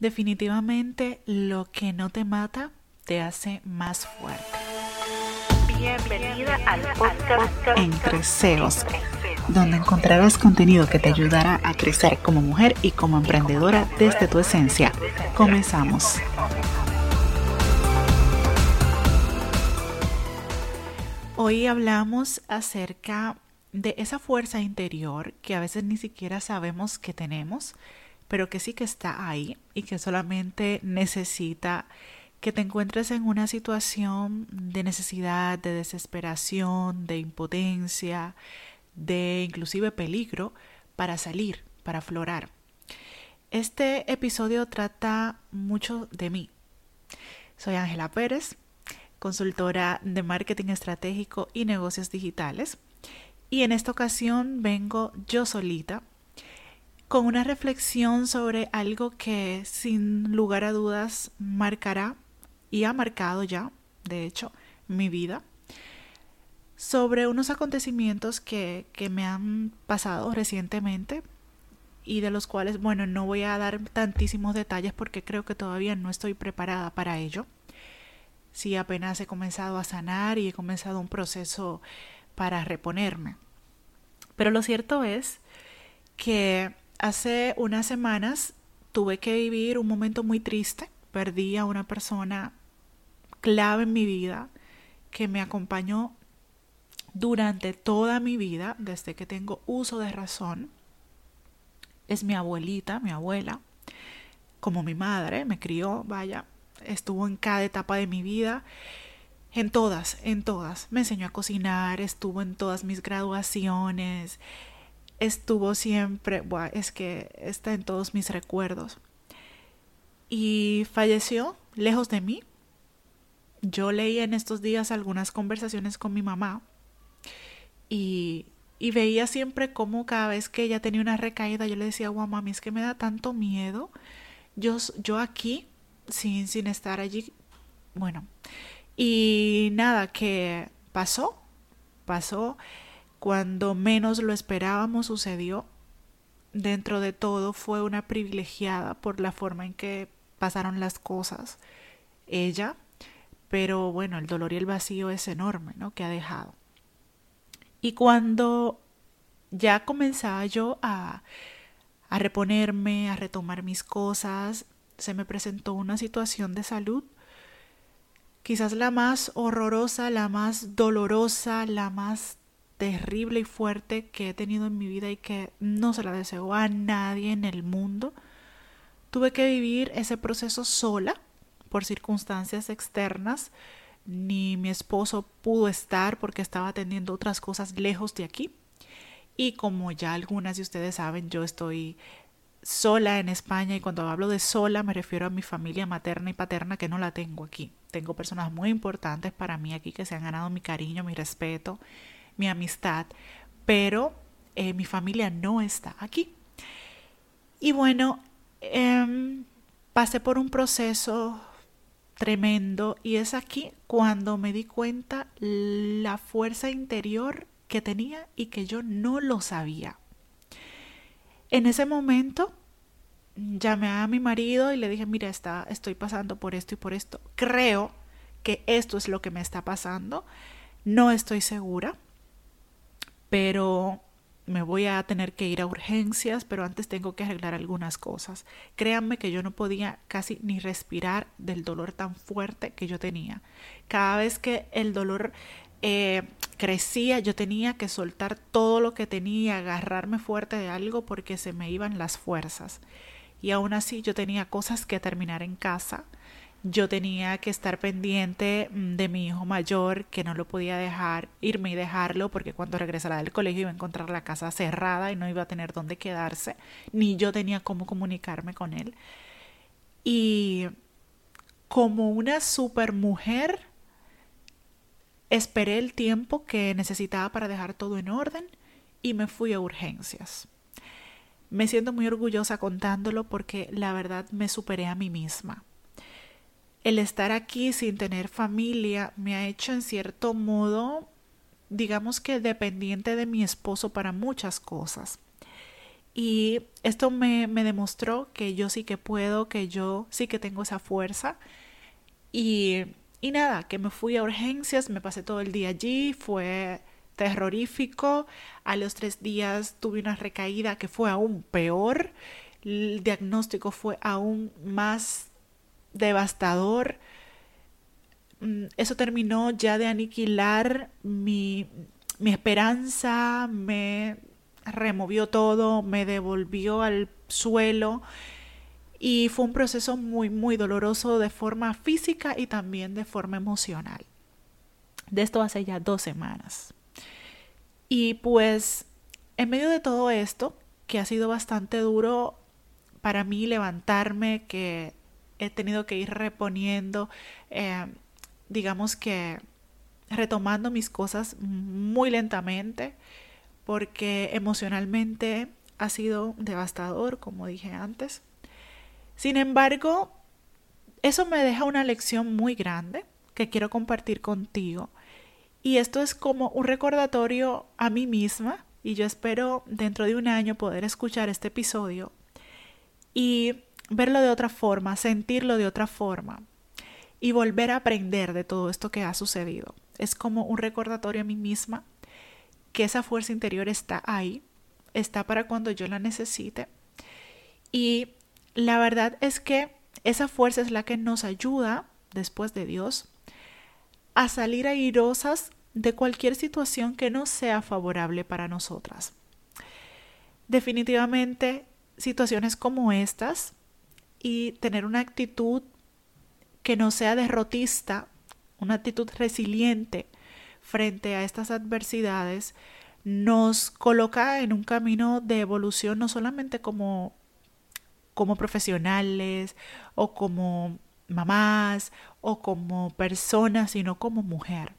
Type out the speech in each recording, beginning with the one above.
Definitivamente lo que no te mata te hace más fuerte. Bienvenida al podcast Entre CEOs, donde encontrarás contenido que te ayudará a crecer como mujer y como emprendedora desde tu esencia. Comenzamos. Hoy hablamos acerca de esa fuerza interior que a veces ni siquiera sabemos que tenemos, pero que sí que está ahí y que solamente necesita que te encuentres en una situación de necesidad, de desesperación, de impotencia, de inclusive peligro para salir, para aflorar. Este episodio trata mucho de mí. Soy Ángela Pérez, consultora de marketing estratégico y negocios digitales. Y en esta ocasión vengo yo solita con una reflexión sobre algo que sin lugar a dudas marcará y ha marcado ya, de hecho, mi vida, sobre unos acontecimientos que, que me han pasado recientemente y de los cuales, bueno, no voy a dar tantísimos detalles porque creo que todavía no estoy preparada para ello. Sí, apenas he comenzado a sanar y he comenzado un proceso para reponerme. Pero lo cierto es que hace unas semanas tuve que vivir un momento muy triste. Perdí a una persona clave en mi vida que me acompañó durante toda mi vida, desde que tengo uso de razón. Es mi abuelita, mi abuela, como mi madre, me crió, vaya, estuvo en cada etapa de mi vida, en todas, en todas. Me enseñó a cocinar, estuvo en todas mis graduaciones, estuvo siempre, es que está en todos mis recuerdos. Y falleció lejos de mí. Yo leí en estos días algunas conversaciones con mi mamá y, y veía siempre cómo cada vez que ella tenía una recaída yo le decía, guau mami, es que me da tanto miedo. Yo, yo aquí, sin, sin estar allí, bueno. Y nada, que pasó, pasó cuando menos lo esperábamos sucedió. Dentro de todo fue una privilegiada por la forma en que pasaron las cosas. Ella, pero bueno, el dolor y el vacío es enorme, ¿no? Que ha dejado. Y cuando ya comenzaba yo a, a reponerme, a retomar mis cosas, se me presentó una situación de salud, quizás la más horrorosa, la más dolorosa, la más terrible y fuerte que he tenido en mi vida y que no se la deseo a nadie en el mundo. Tuve que vivir ese proceso sola por circunstancias externas. Ni mi esposo pudo estar porque estaba atendiendo otras cosas lejos de aquí. Y como ya algunas de ustedes saben, yo estoy sola en España y cuando hablo de sola me refiero a mi familia materna y paterna que no la tengo aquí. Tengo personas muy importantes para mí aquí que se han ganado mi cariño, mi respeto mi amistad, pero eh, mi familia no está aquí. Y bueno, em, pasé por un proceso tremendo y es aquí cuando me di cuenta la fuerza interior que tenía y que yo no lo sabía. En ese momento llamé a mi marido y le dije, mira, está, estoy pasando por esto y por esto. Creo que esto es lo que me está pasando. No estoy segura pero me voy a tener que ir a urgencias, pero antes tengo que arreglar algunas cosas. Créanme que yo no podía casi ni respirar del dolor tan fuerte que yo tenía. Cada vez que el dolor eh, crecía, yo tenía que soltar todo lo que tenía, agarrarme fuerte de algo porque se me iban las fuerzas. Y aún así yo tenía cosas que terminar en casa yo tenía que estar pendiente mm, de mi hijo mayor, que no lo podía dejar irme y dejarlo, porque cuando regresara del colegio iba a encontrar la casa cerrada y no iba a tener dónde quedarse, ni yo tenía cómo comunicarme con él. Y como una super mujer, esperé el tiempo que necesitaba para dejar todo en orden y me fui a urgencias. Me siento muy orgullosa contándolo porque la verdad me superé a mí misma el estar aquí sin tener familia me ha hecho en cierto modo, digamos que dependiente de mi esposo para muchas cosas. Y esto me, me demostró que yo sí que puedo, que yo sí que tengo esa fuerza. Y, y nada, que me fui a urgencias, me pasé todo el día allí, fue terrorífico. A los tres días tuve una recaída que fue aún peor. El diagnóstico fue aún más devastador. Mm, eso terminó ya de aniquilar mi, mi esperanza, me removió todo, me devolvió al suelo y fue un proceso muy, muy doloroso de forma física y también de forma emocional. De esto hace ya dos semanas. Y pues en medio de todo esto, que ha sido bastante duro para mí levantarme, que he tenido que ir reponiendo, eh, digamos que retomando mis cosas muy lentamente, porque emocionalmente ha sido devastador, como dije antes. Sin embargo, eso me deja una lección muy grande que quiero compartir contigo. Y esto es como un recordatorio a mí misma y yo espero dentro de un año poder escuchar este episodio y verlo de otra forma, sentirlo de otra forma y volver a aprender de todo esto que ha sucedido. Es como un recordatorio a mí misma que esa fuerza interior está ahí, está para cuando yo la necesite. Y la verdad es que esa fuerza es la que nos ayuda, después de Dios, a salir airosas de cualquier situación que no sea favorable para nosotras. Definitivamente, situaciones como estas y tener una actitud que no sea derrotista, una actitud resiliente frente a estas adversidades, nos coloca en un camino de evolución no solamente como, como profesionales o como mamás o como personas, sino como mujer.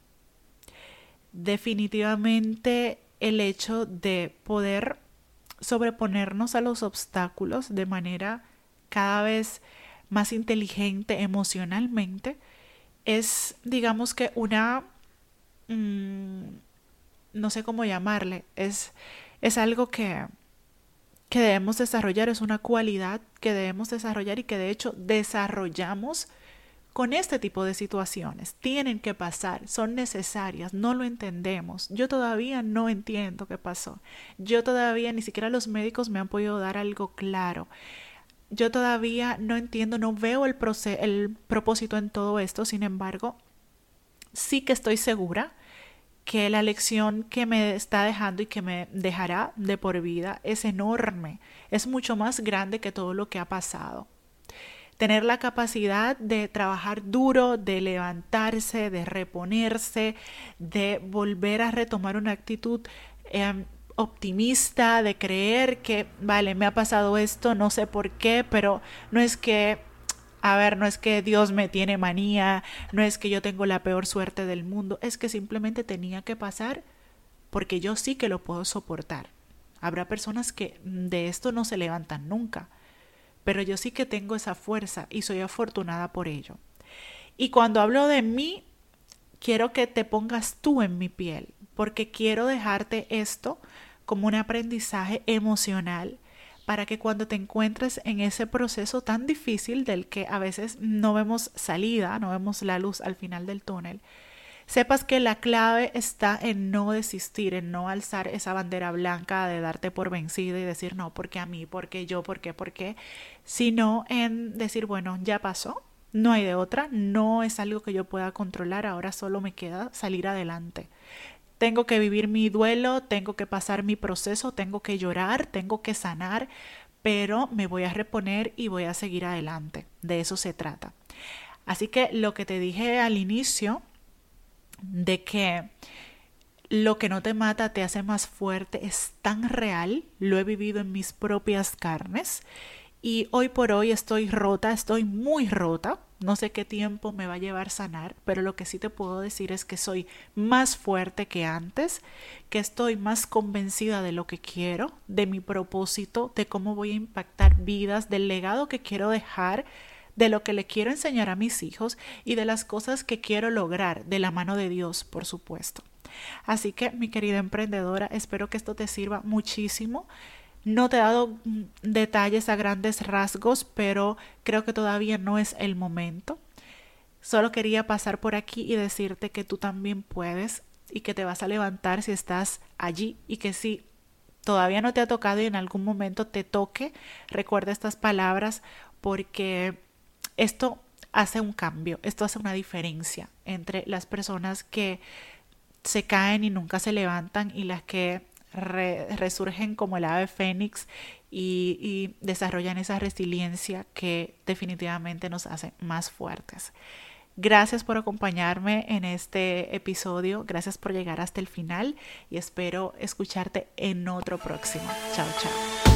Definitivamente el hecho de poder sobreponernos a los obstáculos de manera cada vez más inteligente emocionalmente es, digamos que una, mm, no sé cómo llamarle, es, es algo que, que debemos desarrollar, es una cualidad que debemos desarrollar y que de hecho desarrollamos con este tipo de situaciones. Tienen que pasar, son necesarias, no lo entendemos. Yo todavía no entiendo qué pasó. Yo todavía, ni siquiera los médicos me han podido dar algo claro. Yo todavía no entiendo, no veo el, el propósito en todo esto, sin embargo, sí que estoy segura que la lección que me está dejando y que me dejará de por vida es enorme, es mucho más grande que todo lo que ha pasado. Tener la capacidad de trabajar duro, de levantarse, de reponerse, de volver a retomar una actitud em, optimista, de creer que, vale, me ha pasado esto, no sé por qué, pero no es que a ver, no es que Dios me tiene manía, no es que yo tengo la peor suerte del mundo, es que simplemente tenía que pasar porque yo sí que lo puedo soportar. Habrá personas que de esto no se levantan nunca pero yo sí que tengo esa fuerza y soy afortunada por ello. Y cuando hablo de mí, quiero que te pongas tú en mi piel, porque quiero dejarte esto como un aprendizaje emocional para que cuando te encuentres en ese proceso tan difícil del que a veces no vemos salida, no vemos la luz al final del túnel, sepas que la clave está en no desistir, en no alzar esa bandera blanca de darte por vencida y decir no, porque a mí, porque yo, porque, porque, sino en decir, bueno, ya pasó, no hay de otra, no es algo que yo pueda controlar, ahora solo me queda salir adelante. Tengo que vivir mi duelo, tengo que pasar mi proceso, tengo que llorar, tengo que sanar, pero me voy a reponer y voy a seguir adelante. De eso se trata. Así que lo que te dije al inicio de que lo que no te mata te hace más fuerte es tan real, lo he vivido en mis propias carnes y hoy por hoy estoy rota, estoy muy rota, no sé qué tiempo me va a llevar sanar, pero lo que sí te puedo decir es que soy más fuerte que antes, que estoy más convencida de lo que quiero, de mi propósito, de cómo voy a impactar vidas, del legado que quiero dejar de lo que le quiero enseñar a mis hijos y de las cosas que quiero lograr de la mano de Dios, por supuesto. Así que, mi querida emprendedora, espero que esto te sirva muchísimo. No te he dado detalles a grandes rasgos, pero creo que todavía no es el momento. Solo quería pasar por aquí y decirte que tú también puedes y que te vas a levantar si estás allí y que si todavía no te ha tocado y en algún momento te toque, recuerda estas palabras porque esto hace un cambio, esto hace una diferencia entre las personas que se caen y nunca se levantan y las que resurgen como el ave fénix y, y desarrollan esa resiliencia que definitivamente nos hace más fuertes. Gracias por acompañarme en este episodio, gracias por llegar hasta el final y espero escucharte en otro próximo. Chao, chao.